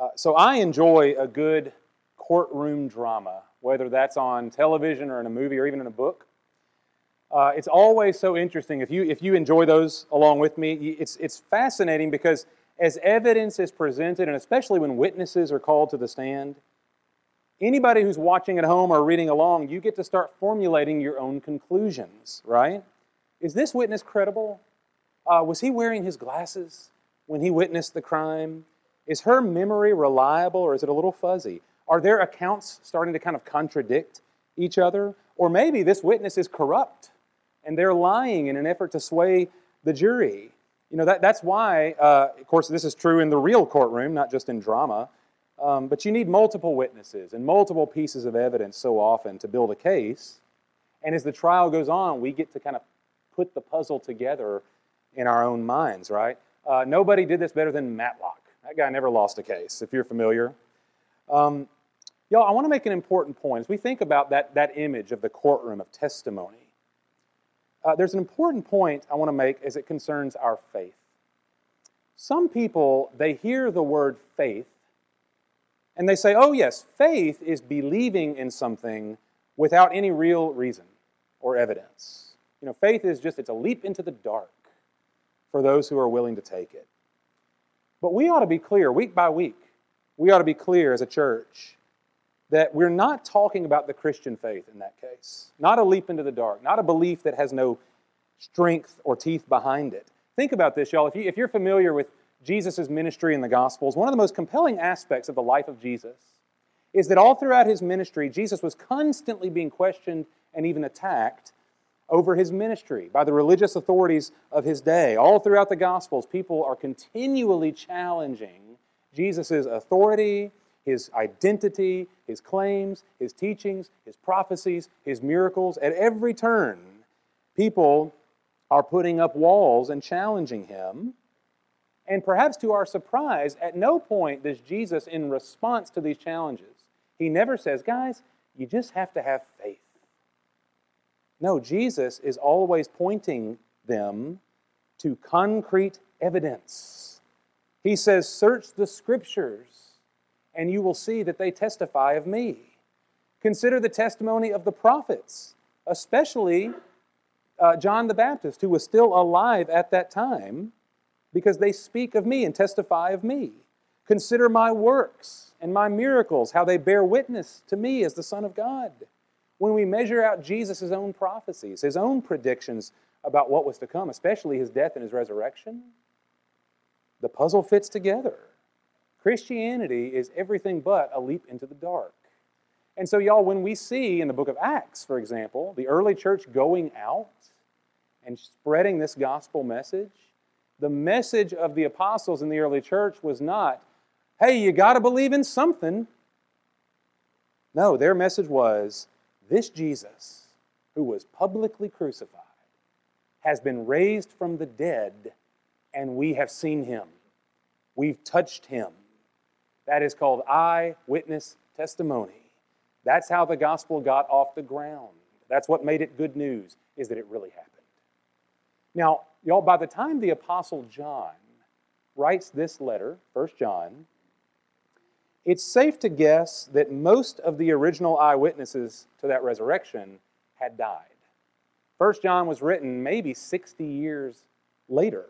Uh, so I enjoy a good courtroom drama, whether that's on television or in a movie or even in a book. Uh, it's always so interesting. If you, if you enjoy those along with me, it's, it's fascinating because as evidence is presented, and especially when witnesses are called to the stand, anybody who's watching at home or reading along, you get to start formulating your own conclusions, right? Is this witness credible? Uh, was he wearing his glasses when he witnessed the crime? Is her memory reliable or is it a little fuzzy? Are their accounts starting to kind of contradict each other? Or maybe this witness is corrupt and they're lying in an effort to sway the jury. You know, that, that's why, uh, of course, this is true in the real courtroom, not just in drama. Um, but you need multiple witnesses and multiple pieces of evidence so often to build a case. And as the trial goes on, we get to kind of put the puzzle together in our own minds, right? Uh, nobody did this better than Matlock. That guy never lost a case, if you're familiar. Um, y'all, I want to make an important point. As we think about that, that image of the courtroom of testimony, uh, there's an important point I want to make as it concerns our faith. Some people, they hear the word faith and they say, oh, yes, faith is believing in something without any real reason or evidence. You know, faith is just, it's a leap into the dark for those who are willing to take it. But we ought to be clear, week by week, we ought to be clear as a church that we're not talking about the Christian faith in that case. Not a leap into the dark, not a belief that has no strength or teeth behind it. Think about this, y'all. If, you, if you're familiar with Jesus' ministry in the Gospels, one of the most compelling aspects of the life of Jesus is that all throughout his ministry, Jesus was constantly being questioned and even attacked over his ministry by the religious authorities of his day. All throughout the Gospels, people are continually challenging Jesus' authority, his identity, his claims, his teachings, his prophecies, his miracles. At every turn, people are putting up walls and challenging him. And perhaps to our surprise, at no point does Jesus, in response to these challenges, he never says, guys, you just have to have faith. No, Jesus is always pointing them to concrete evidence. He says, Search the scriptures, and you will see that they testify of me. Consider the testimony of the prophets, especially uh, John the Baptist, who was still alive at that time, because they speak of me and testify of me. Consider my works and my miracles, how they bear witness to me as the Son of God when we measure out Jesus' own prophecies, his own predictions about what was to come, especially his death and his resurrection, the puzzle fits together. Christianity is everything but a leap into the dark. And so, y'all, when we see in the book of Acts, for example, the early church going out and spreading this gospel message, the message of the apostles in the early church was not, hey, you got to believe in something. No, their message was, this Jesus, who was publicly crucified, has been raised from the dead, and we have seen him. We've touched him. That is called eyewitness testimony. That's how the gospel got off the ground. That's what made it good news, is that it really happened. Now, y'all, by the time the Apostle John writes this letter, 1 John, it's safe to guess that most of the original eyewitnesses to that resurrection had died. First John was written maybe 60 years later.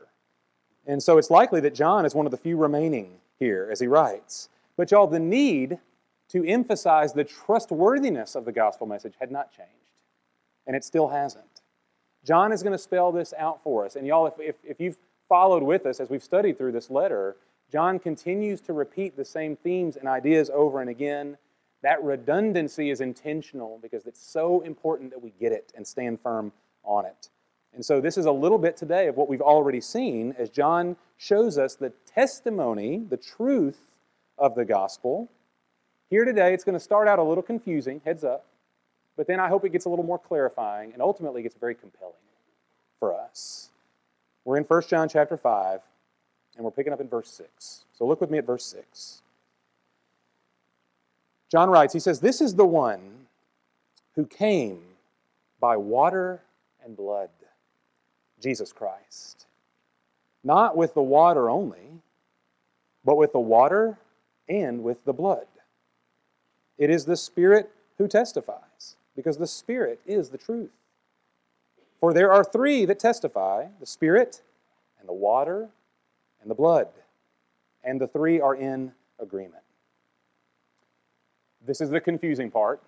And so it's likely that John is one of the few remaining here as he writes. But y'all, the need to emphasize the trustworthiness of the gospel message had not changed. And it still hasn't. John is going to spell this out for us. And y'all, if, if, if you've followed with us as we've studied through this letter, John continues to repeat the same themes and ideas over and again. That redundancy is intentional because it's so important that we get it and stand firm on it. And so, this is a little bit today of what we've already seen as John shows us the testimony, the truth of the gospel. Here today, it's going to start out a little confusing, heads up, but then I hope it gets a little more clarifying and ultimately gets very compelling for us. We're in 1 John chapter 5, and we're picking up in verse 6. So look with me at verse 6. John writes, he says, This is the one who came by water and blood, Jesus Christ. Not with the water only, but with the water and with the blood. It is the Spirit who testifies, because the Spirit is the truth. For there are three that testify the Spirit, and the water, and the blood. And the three are in agreement. This is the confusing part.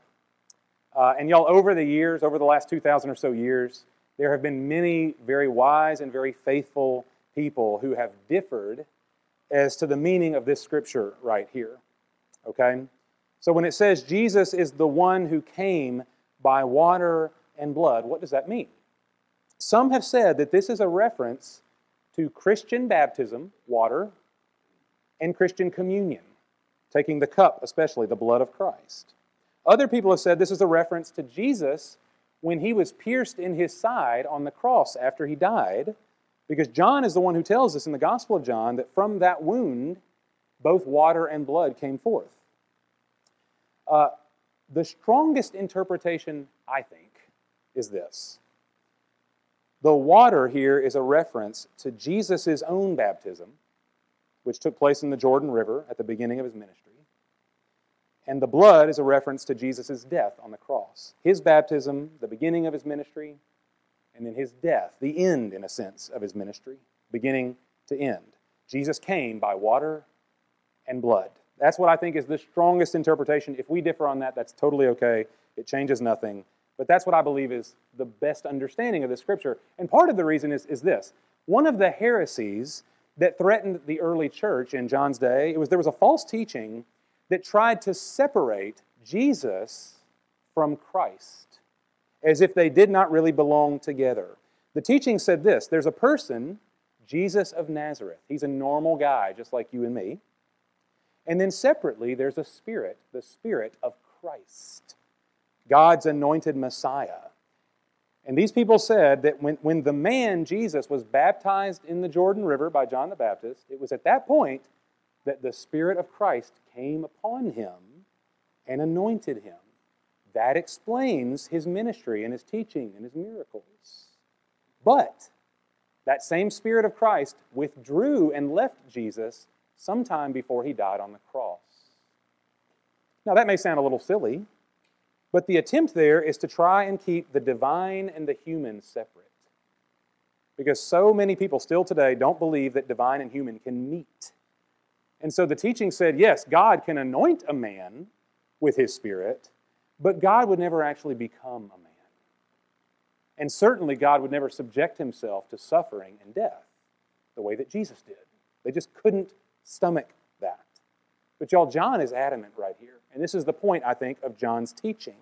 Uh, and y'all, over the years, over the last 2,000 or so years, there have been many very wise and very faithful people who have differed as to the meaning of this scripture right here. Okay? So when it says Jesus is the one who came by water and blood, what does that mean? Some have said that this is a reference to Christian baptism, water, and Christian communion, taking the cup, especially the blood of Christ. Other people have said this is a reference to Jesus when he was pierced in his side on the cross after he died, because John is the one who tells us in the Gospel of John that from that wound, both water and blood came forth. Uh, the strongest interpretation, I think, is this. The water here is a reference to Jesus' own baptism, which took place in the Jordan River at the beginning of his ministry. And the blood is a reference to Jesus' death on the cross. His baptism, the beginning of his ministry, and then his death, the end, in a sense, of his ministry, beginning to end. Jesus came by water and blood. That's what I think is the strongest interpretation. If we differ on that, that's totally okay. It changes nothing. But that's what I believe is the best understanding of the scripture. And part of the reason is, is this one of the heresies that threatened the early church in John's day, it was there was a false teaching that tried to separate Jesus from Christ, as if they did not really belong together. The teaching said this there's a person, Jesus of Nazareth. He's a normal guy, just like you and me. And then separately, there's a spirit, the spirit of Christ, God's anointed Messiah. And these people said that when, when the man, Jesus, was baptized in the Jordan River by John the Baptist, it was at that point that the Spirit of Christ came upon him and anointed him. That explains his ministry and his teaching and his miracles. But that same Spirit of Christ withdrew and left Jesus sometime before he died on the cross. Now, that may sound a little silly, but the attempt there is to try and keep the divine and the human separate. Because so many people still today don't believe that divine and human can meet and so the teaching said yes, God can anoint a man with his spirit, but God would never actually become a man. And certainly, God would never subject himself to suffering and death the way that Jesus did. They just couldn't stomach that. But y'all, John is adamant right here. And this is the point, I think, of John's teaching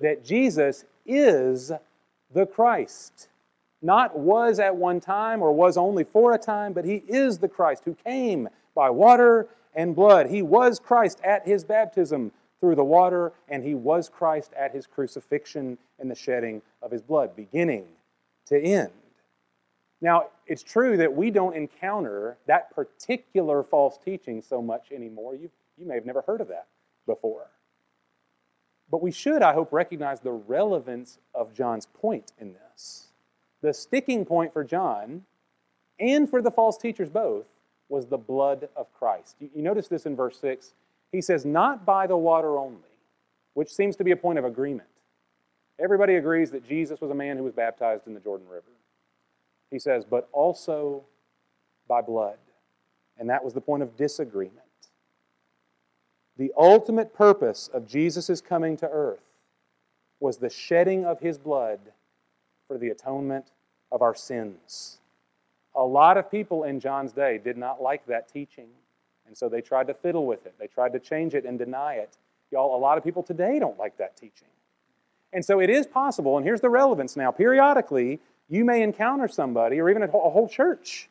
that Jesus is the Christ. Not was at one time or was only for a time, but he is the Christ who came by water and blood. He was Christ at his baptism through the water, and he was Christ at his crucifixion and the shedding of his blood, beginning to end. Now, it's true that we don't encounter that particular false teaching so much anymore. You, you may have never heard of that before. But we should, I hope, recognize the relevance of John's point in this. The sticking point for John and for the false teachers both was the blood of Christ. You, you notice this in verse 6. He says, Not by the water only, which seems to be a point of agreement. Everybody agrees that Jesus was a man who was baptized in the Jordan River. He says, But also by blood. And that was the point of disagreement. The ultimate purpose of Jesus' coming to earth was the shedding of his blood for the atonement of our sins. A lot of people in John's day did not like that teaching, and so they tried to fiddle with it. They tried to change it and deny it. Y'all, a lot of people today don't like that teaching. And so it is possible, and here's the relevance now periodically, you may encounter somebody or even a whole church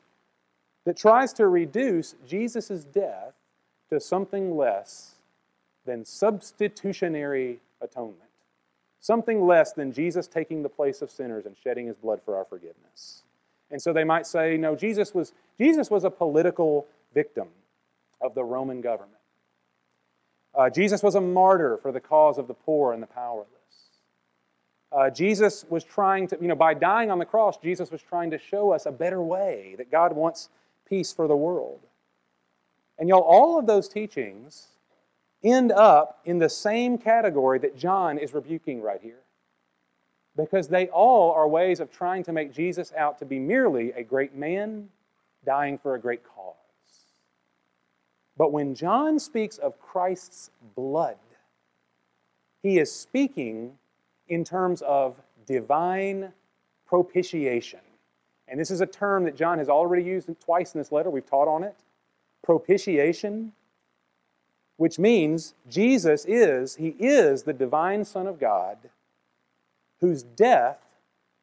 that tries to reduce Jesus' death to something less than substitutionary atonement, something less than Jesus taking the place of sinners and shedding his blood for our forgiveness. And so they might say, no, Jesus was, Jesus was a political victim of the Roman government. Uh, Jesus was a martyr for the cause of the poor and the powerless. Uh, Jesus was trying to, you know, by dying on the cross, Jesus was trying to show us a better way, that God wants peace for the world. And y'all, all of those teachings end up in the same category that John is rebuking right here. Because they all are ways of trying to make Jesus out to be merely a great man dying for a great cause. But when John speaks of Christ's blood, he is speaking in terms of divine propitiation. And this is a term that John has already used twice in this letter. We've taught on it. Propitiation, which means Jesus is, he is the divine Son of God whose death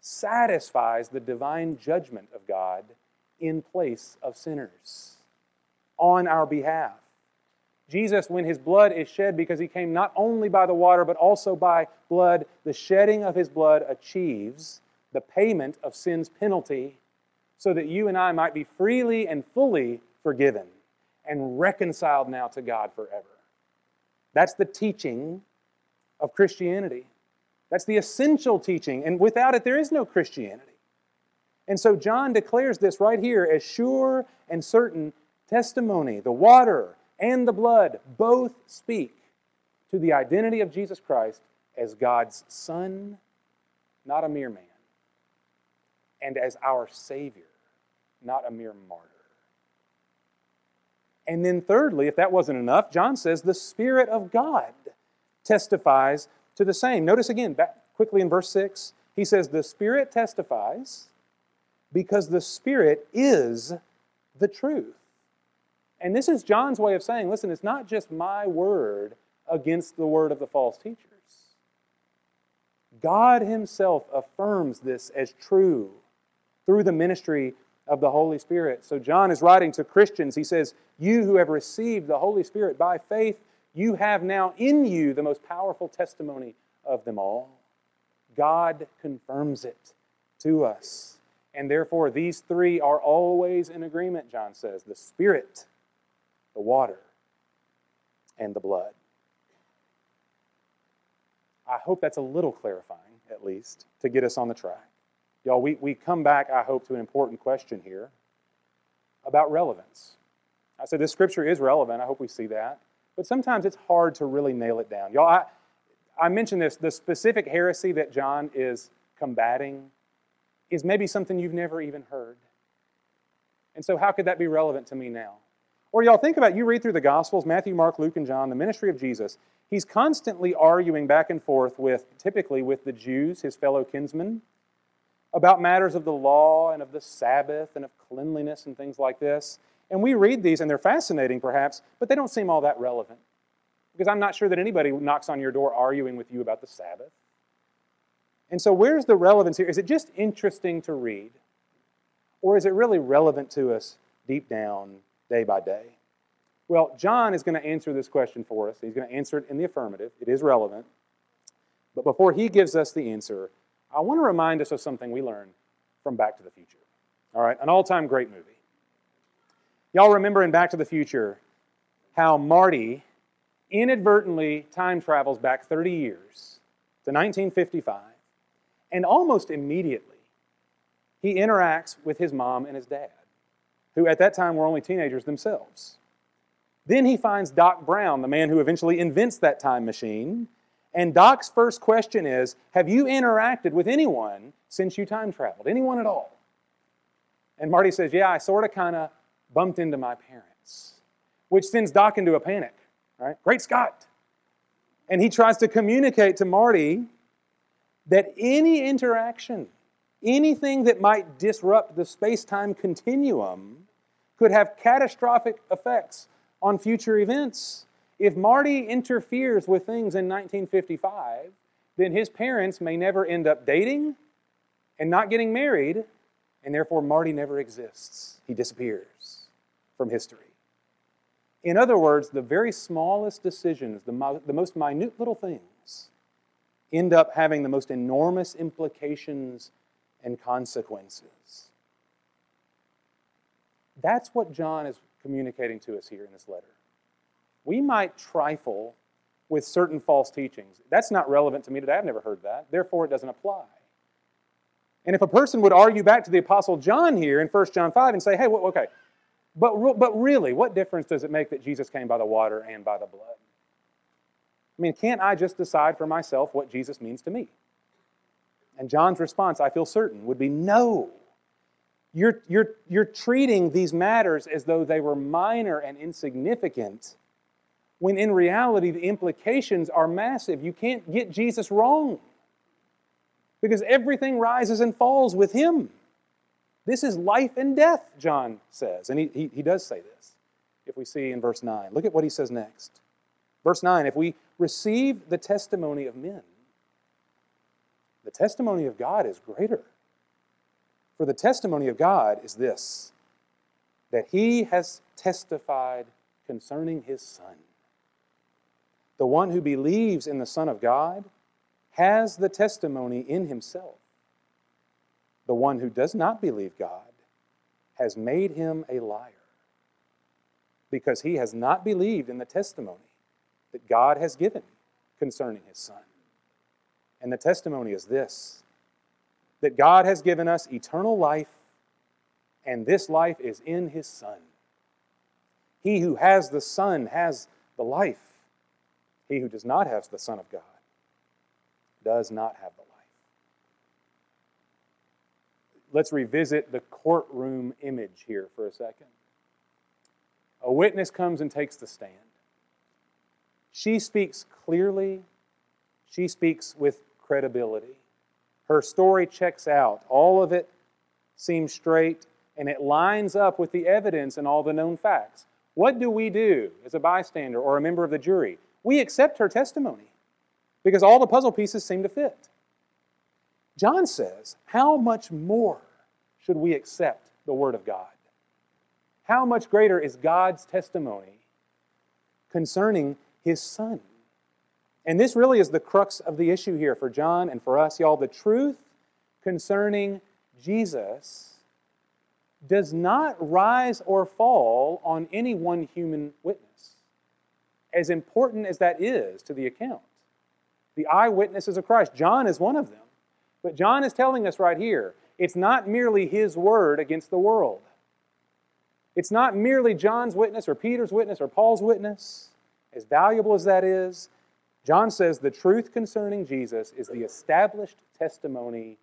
satisfies the divine judgment of God in place of sinners on our behalf. Jesus, when his blood is shed, because he came not only by the water, but also by blood, the shedding of his blood achieves the payment of sin's penalty so that you and I might be freely and fully forgiven and reconciled now to God forever. That's the teaching of Christianity. That's the essential teaching, and without it, there is no Christianity. And so John declares this right here as sure and certain testimony. The water and the blood both speak to the identity of Jesus Christ as God's Son, not a mere man, and as our Savior, not a mere martyr. And then, thirdly, if that wasn't enough, John says the Spirit of God testifies to the same. Notice again, back quickly in verse 6, he says, The Spirit testifies because the Spirit is the truth. And this is John's way of saying, listen, it's not just my word against the word of the false teachers. God Himself affirms this as true through the ministry of the Holy Spirit. So John is writing to Christians. He says, You who have received the Holy Spirit by faith, you have now in you the most powerful testimony of them all. God confirms it to us. And therefore, these three are always in agreement, John says the Spirit, the water, and the blood. I hope that's a little clarifying, at least, to get us on the track. Y'all, we, we come back, I hope, to an important question here about relevance. I said this scripture is relevant. I hope we see that. But sometimes it's hard to really nail it down. Y'all, I, I mentioned this the specific heresy that John is combating is maybe something you've never even heard. And so, how could that be relevant to me now? Or, y'all, think about you read through the Gospels Matthew, Mark, Luke, and John, the ministry of Jesus. He's constantly arguing back and forth with, typically, with the Jews, his fellow kinsmen, about matters of the law and of the Sabbath and of cleanliness and things like this. And we read these, and they're fascinating, perhaps, but they don't seem all that relevant. Because I'm not sure that anybody knocks on your door arguing with you about the Sabbath. And so, where's the relevance here? Is it just interesting to read? Or is it really relevant to us deep down, day by day? Well, John is going to answer this question for us. He's going to answer it in the affirmative. It is relevant. But before he gives us the answer, I want to remind us of something we learned from Back to the Future. All right, an all time great movie. Y'all remember in Back to the Future how Marty inadvertently time travels back 30 years to 1955, and almost immediately he interacts with his mom and his dad, who at that time were only teenagers themselves. Then he finds Doc Brown, the man who eventually invents that time machine. And Doc's first question is Have you interacted with anyone since you time traveled? Anyone at all? And Marty says, Yeah, I sort of kind of bumped into my parents, which sends Doc into a panic. Right? Great Scott. And he tries to communicate to Marty that any interaction, anything that might disrupt the space time continuum, could have catastrophic effects on future events. If Marty interferes with things in 1955, then his parents may never end up dating and not getting married, and therefore Marty never exists. He disappears from history. In other words, the very smallest decisions, the, mo- the most minute little things, end up having the most enormous implications and consequences. That's what John is communicating to us here in this letter. We might trifle with certain false teachings. That's not relevant to me today. I've never heard that. Therefore, it doesn't apply. And if a person would argue back to the Apostle John here in 1 John 5 and say, hey, okay, But, but really, what difference does it make that Jesus came by the water and by the blood? I mean, can't I just decide for myself what Jesus means to me? And John's response, I feel certain, would be no. You're, you're, you're treating these matters as though they were minor and insignificant, when in reality, the implications are massive. You can't get Jesus wrong because everything rises and falls with him. This is life and death, John says. And he, he, he does say this if we see in verse 9. Look at what he says next. Verse 9 if we receive the testimony of men, the testimony of God is greater. For the testimony of God is this that he has testified concerning his Son. The one who believes in the Son of God has the testimony in himself. The one who does not believe God has made him a liar because he has not believed in the testimony that God has given concerning his Son. And the testimony is this that God has given us eternal life, and this life is in his Son. He who has the Son has the life. He who does not have the Son of God does not have the life. Let's revisit the courtroom image here for a second. A witness comes and takes the stand. She speaks clearly, she speaks with credibility. Her story checks out. All of it seems straight, and it lines up with the evidence and all the known facts. What do we do as a bystander or a member of the jury? We accept her testimony because all the puzzle pieces seem to fit. John says, How much more should we accept the Word of God? How much greater is God's testimony concerning His Son? And this really is the crux of the issue here for John and for us, y'all. The truth concerning Jesus does not rise or fall on any one human witness as important as that is to the account. The eyewitnesses of Christ, John is one of them. But John is telling us right here it's not merely his word against the world. It's not merely John's witness or Peter's witness or Paul's witness, as valuable as that is. John says the truth concerning Jesus is the established testimony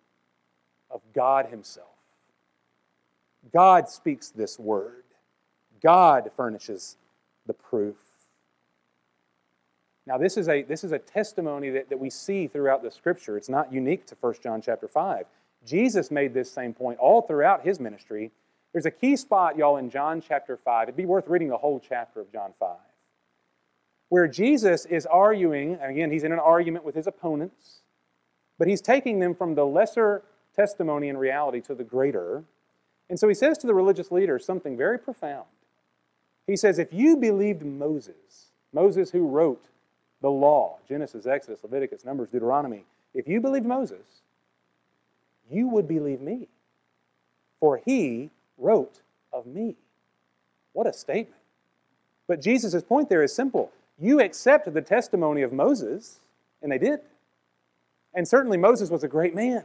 of God Himself. God speaks this word, God furnishes the proof. Now, this is a, this is a testimony that, that we see throughout the scripture. It's not unique to 1 John chapter 5. Jesus made this same point all throughout his ministry. There's a key spot, y'all, in John chapter 5. It'd be worth reading the whole chapter of John 5, where Jesus is arguing, and again, he's in an argument with his opponents, but he's taking them from the lesser testimony and reality to the greater. And so he says to the religious leaders something very profound. He says, If you believed Moses, Moses who wrote the law Genesis, Exodus, Leviticus, Numbers, Deuteronomy if you believed Moses, you would believe me, for he wrote of me. What a statement. But Jesus' point there is simple. You accept the testimony of Moses, and they did. And certainly Moses was a great man,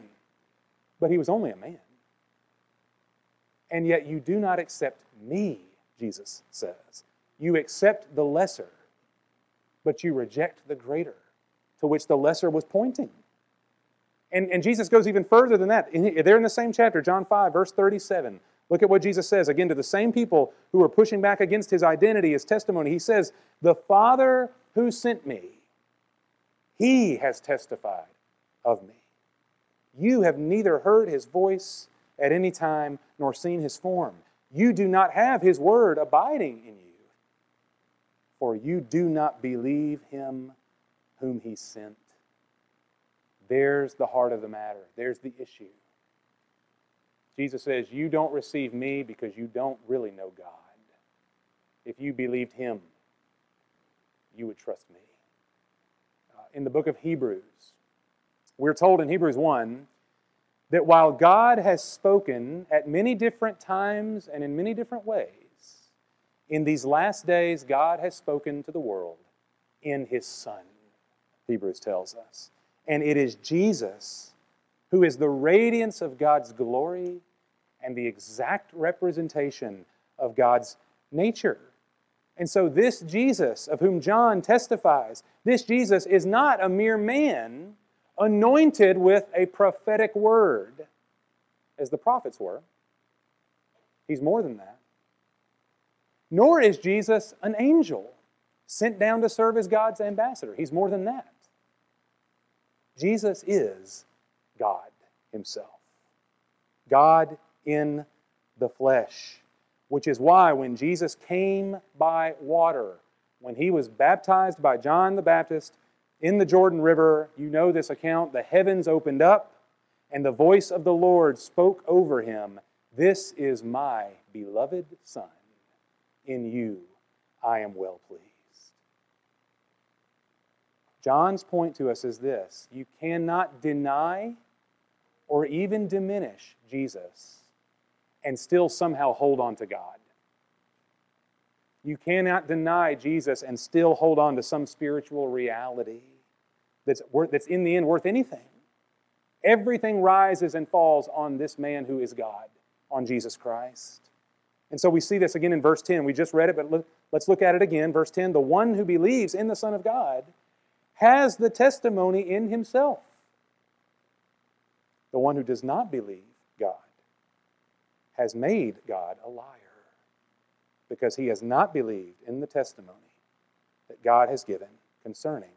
but he was only a man. And yet you do not accept me, Jesus says. You accept the lesser but you reject the greater to which the lesser was pointing. And, and Jesus goes even further than that. They're in the same chapter, John 5, verse 37. Look at what Jesus says again to the same people who are pushing back against his identity, his testimony. He says, The Father who sent me, he has testified of me. You have neither heard his voice at any time nor seen his form. You do not have his word abiding in you for you do not believe him whom he sent. There's the heart of the matter. There's the issue. Jesus says, You don't receive me because you don't really know God. If you believed him, you would trust me. Uh, in the book of Hebrews, we're told in Hebrews 1 that while God has spoken at many different times and in many different ways, in these last days, God has spoken to the world in His Son, Hebrews tells us. And it is Jesus who is the radiance of God's glory and the exact representation of God's nature. And so, this Jesus, of whom John testifies, this Jesus is not a mere man anointed with a prophetic word, as the prophets were. He's more than that. Nor is Jesus an angel sent down to serve as God's ambassador. He's more than that. Jesus is God Himself. God in the flesh. Which is why when Jesus came by water, when he was baptized by John the Baptist in the Jordan River, you know this account, the heavens opened up and the voice of the Lord spoke over him This is my beloved Son. In you I am well pleased. John's point to us is this you cannot deny or even diminish Jesus and still somehow hold on to God. You cannot deny Jesus and still hold on to some spiritual reality that's, worth, that's in the end worth anything. Everything rises and falls on this man who is God, on Jesus Christ. And so we see this again in verse 10. We just read it, but look, let's look at it again. Verse 10 The one who believes in the Son of God has the testimony in himself. The one who does not believe God has made God a liar because he has not believed in the testimony that God has given concerning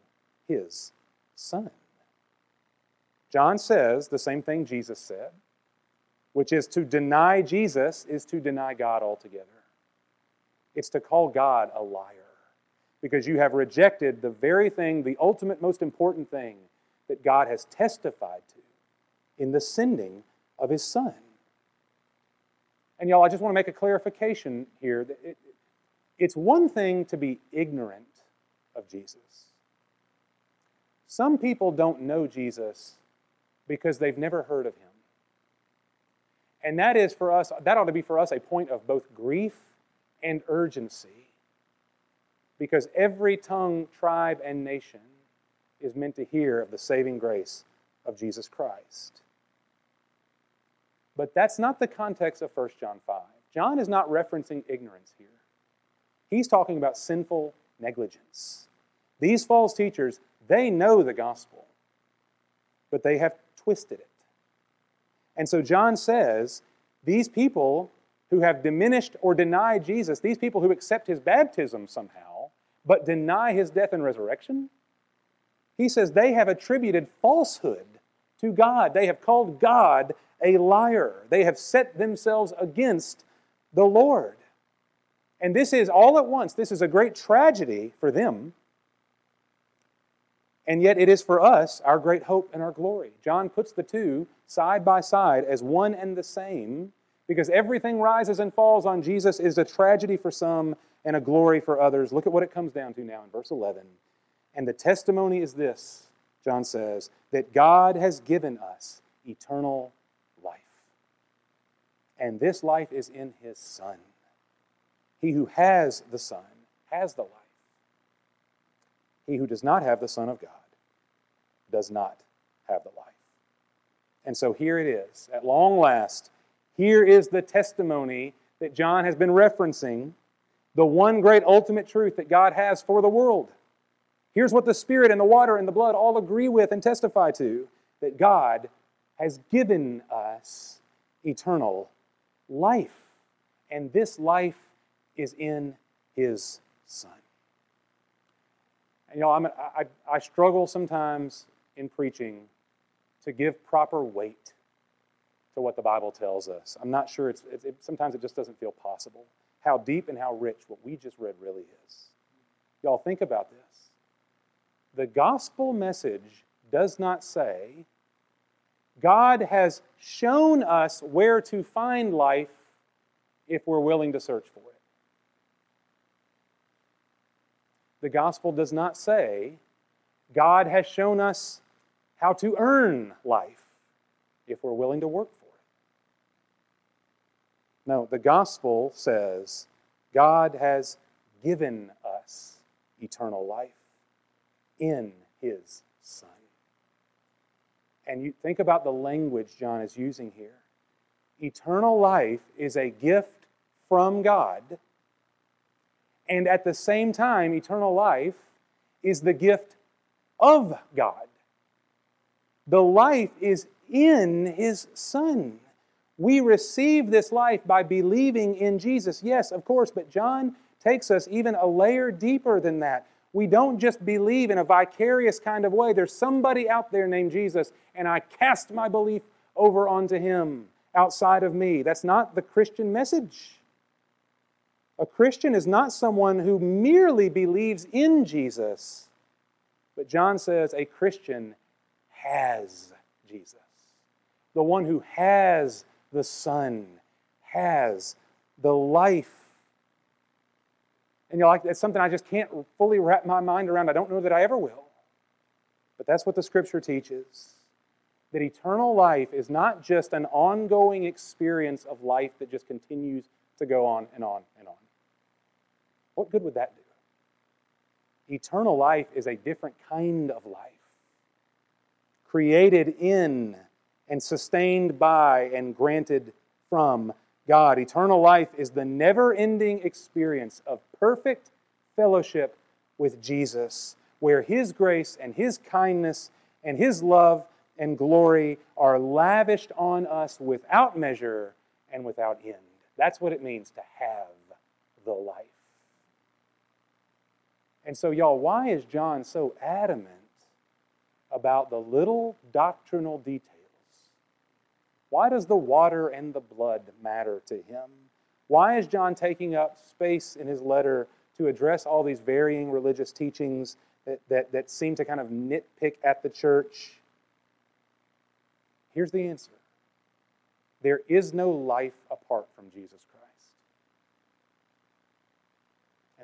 his Son. John says the same thing Jesus said, which is to deny Jesus is to deny God altogether. It's to call God a liar because you have rejected the very thing, the ultimate, most important thing that God has testified to in the sending of his Son. And y'all, I just want to make a clarification here. It, it's one thing to be ignorant of Jesus. Some people don't know Jesus because they've never heard of him. And that is for us, that ought to be for us a point of both grief and urgency. Because every tongue, tribe, and nation is meant to hear of the saving grace of Jesus Christ. But that's not the context of 1 John 5. John is not referencing ignorance here. He's talking about sinful negligence. These false teachers, they know the gospel, but they have twisted it. And so John says these people who have diminished or denied Jesus, these people who accept his baptism somehow, but deny his death and resurrection, he says they have attributed falsehood to God. They have called God a liar. They have set themselves against the Lord. And this is all at once, this is a great tragedy for them. And yet it is for us our great hope and our glory. John puts the two side by side as one and the same because everything rises and falls on Jesus is a tragedy for some and a glory for others. Look at what it comes down to now in verse 11. And the testimony is this, John says, that God has given us eternal life. And this life is in his Son. He who has the Son has the life. He who does not have the Son of God does not have the life. And so here it is. At long last, here is the testimony that John has been referencing the one great ultimate truth that God has for the world. Here's what the Spirit and the water and the blood all agree with and testify to that God has given us eternal life. And this life is in His Son. You know, I'm, I, I struggle sometimes in preaching to give proper weight to what the Bible tells us. I'm not sure it's, it, sometimes it just doesn't feel possible. How deep and how rich what we just read really is. Y'all think about this. The gospel message does not say, God has shown us where to find life if we're willing to search for it. The gospel does not say, God has shown us how to earn life if we're willing to work for it. No, the gospel says God has given us eternal life in his Son. And you think about the language John is using here. Eternal life is a gift from God. And at the same time, eternal life is the gift of God. The life is in His Son. We receive this life by believing in Jesus. Yes, of course, but John takes us even a layer deeper than that. We don't just believe in a vicarious kind of way. There's somebody out there named Jesus, and I cast my belief over onto him outside of me. That's not the Christian message. A Christian is not someone who merely believes in Jesus, but John says a Christian has Jesus. The one who has the Son has the life and you're like, it's something I just can't fully wrap my mind around. I don't know that I ever will. But that's what the scripture teaches that eternal life is not just an ongoing experience of life that just continues to go on and on and on. What good would that do? Eternal life is a different kind of life, created in and sustained by and granted from God. Eternal life is the never ending experience of perfect fellowship with Jesus, where His grace and His kindness and His love and glory are lavished on us without measure and without end. That's what it means to have the life. And so, y'all, why is John so adamant about the little doctrinal details? Why does the water and the blood matter to him? Why is John taking up space in his letter to address all these varying religious teachings that, that, that seem to kind of nitpick at the church? Here's the answer there is no life apart from Jesus Christ.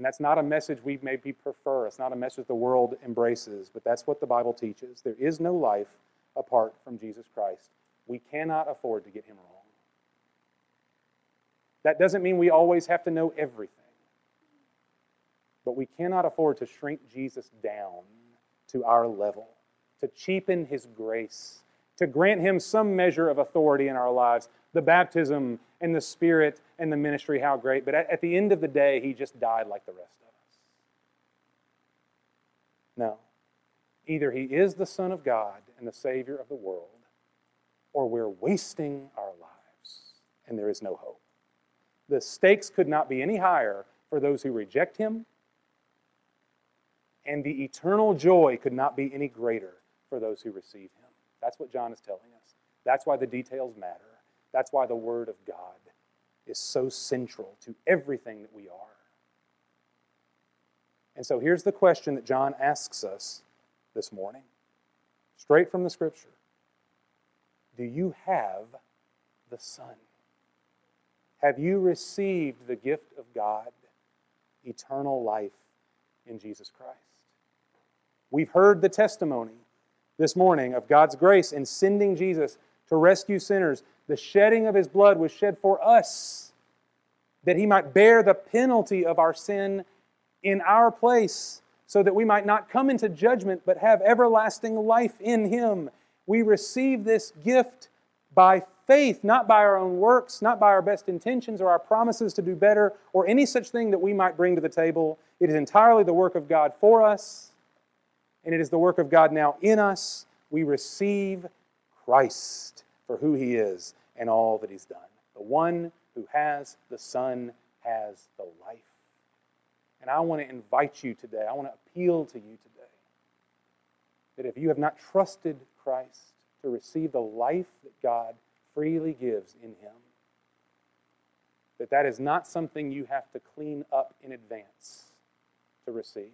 And that's not a message we maybe prefer. It's not a message the world embraces, but that's what the Bible teaches. There is no life apart from Jesus Christ. We cannot afford to get him wrong. That doesn't mean we always have to know everything. But we cannot afford to shrink Jesus down to our level, to cheapen his grace, to grant him some measure of authority in our lives. The baptism and the Spirit and the ministry, how great. But at, the end of the day, he just died like the rest of us. No. Either he is the Son of God and the Savior of the world, or we're wasting our lives and there is no hope. The stakes could not be any higher for those who reject him, and the eternal joy could not be any greater for those who receive him. That's what John is telling us. That's why the details matter. That's why the Word of God is so central to everything that we are. And so here's the question that John asks us this morning, straight from the Scripture do you have the Son? Have you received the gift of God, eternal life in Jesus Christ? We've heard the testimony this morning of God's grace in sending Jesus to rescue sinners. The shedding of his blood was shed for us that he might bear the penalty of our sin in our place so that we might not come into judgment but have everlasting life in him. We receive this gift by faith, not by our own works, not by our best intentions or our promises to do better or any such thing that we might bring to the table. It is entirely the work of God for us, and it is the work of God now in us. We receive Christ for who he is and all that he's done. The one who has the Son has the life. And I want to invite you today, I want to appeal to you today that if you have not trusted Christ to receive the life that God freely gives in Him. That that is not something you have to clean up in advance to receive.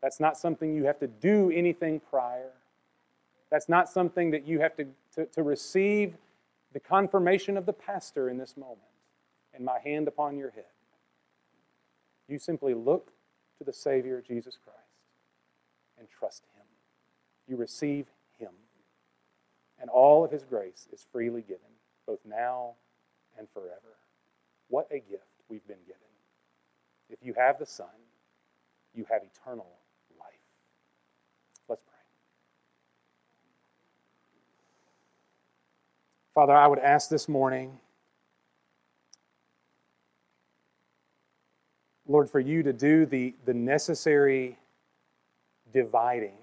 That's not something you have to do anything prior. That's not something that you have to, to, to receive the confirmation of the pastor in this moment and my hand upon your head. You simply look to the Savior, Jesus Christ, and trust Him you receive Him. And all of His grace is freely given, both now and forever. What a gift we've been given. If you have the Son, you have eternal life. Let's pray. Father, I would ask this morning Lord, for you to do the, the necessary dividing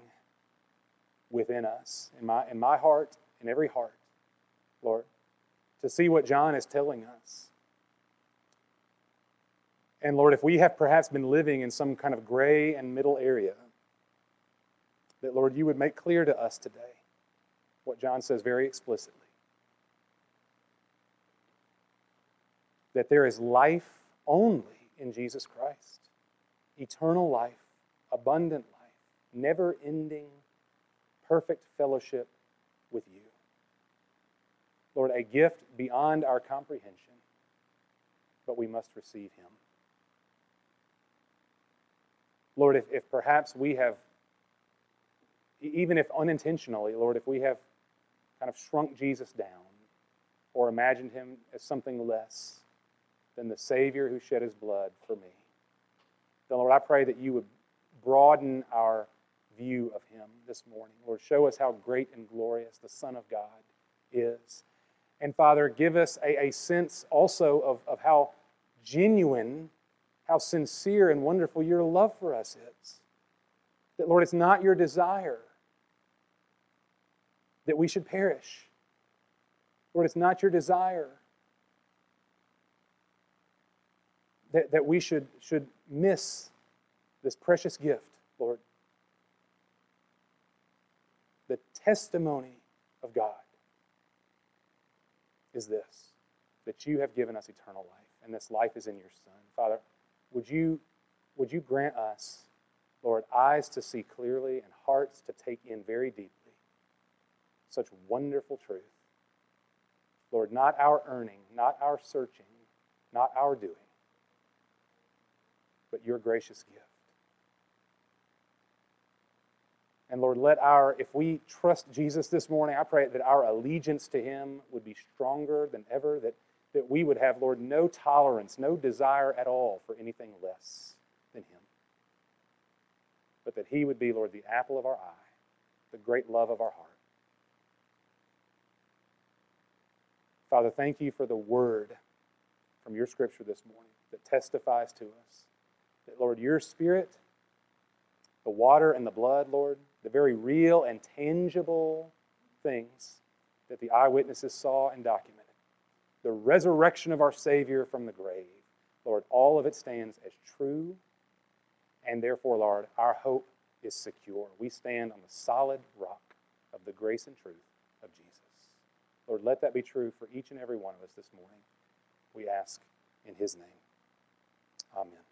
within us, in my, in my heart, in every heart, Lord, to see what John is telling us. And Lord, if we have perhaps been living in some kind of gray and middle area, that Lord, you would make clear to us today what John says very explicitly that there is life only in Jesus Christ, eternal life, abundant life, never ending, perfect fellowship with you. Lord, a gift beyond our comprehension, but we must receive him. Lord, if, if perhaps we have, even if unintentionally, Lord, if we have kind of shrunk Jesus down or imagined him as something less than the Savior who shed his blood for me, then, Lord, I pray that you would broaden our view of him this morning. Lord, show us how great and glorious the Son of God is. And Father, give us a, a sense also of, of how genuine how sincere and wonderful your love for us is. That, Lord, it's not your desire that we should perish. Lord, it's not your desire that, that we should, should miss this precious gift, Lord. The testimony of God is this that you have given us eternal life, and this life is in your Son. Father, would you, would you grant us, Lord, eyes to see clearly and hearts to take in very deeply such wonderful truth? Lord, not our earning, not our searching, not our doing, your gracious gift. And Lord, let our, if we trust Jesus this morning, I pray that our allegiance to him would be stronger than ever, that that we would have, Lord, no tolerance, no desire at all for anything less than Him. But that He would be, Lord, the apple of our eye, the great love of our heart. Father, thank you for the word from your scripture this morning that testifies to us that, Lord, your spirit, the water and the blood, Lord, the very real and tangible things that the eyewitnesses saw and documented the resurrection of our Savior from the grave. Lord, all of it stands as true, and therefore, Lord, our hope is secure. We stand on the solid rock of the grace and truth of Jesus. Lord, let that be true for each and every one of us this morning. We ask in His name. Amen.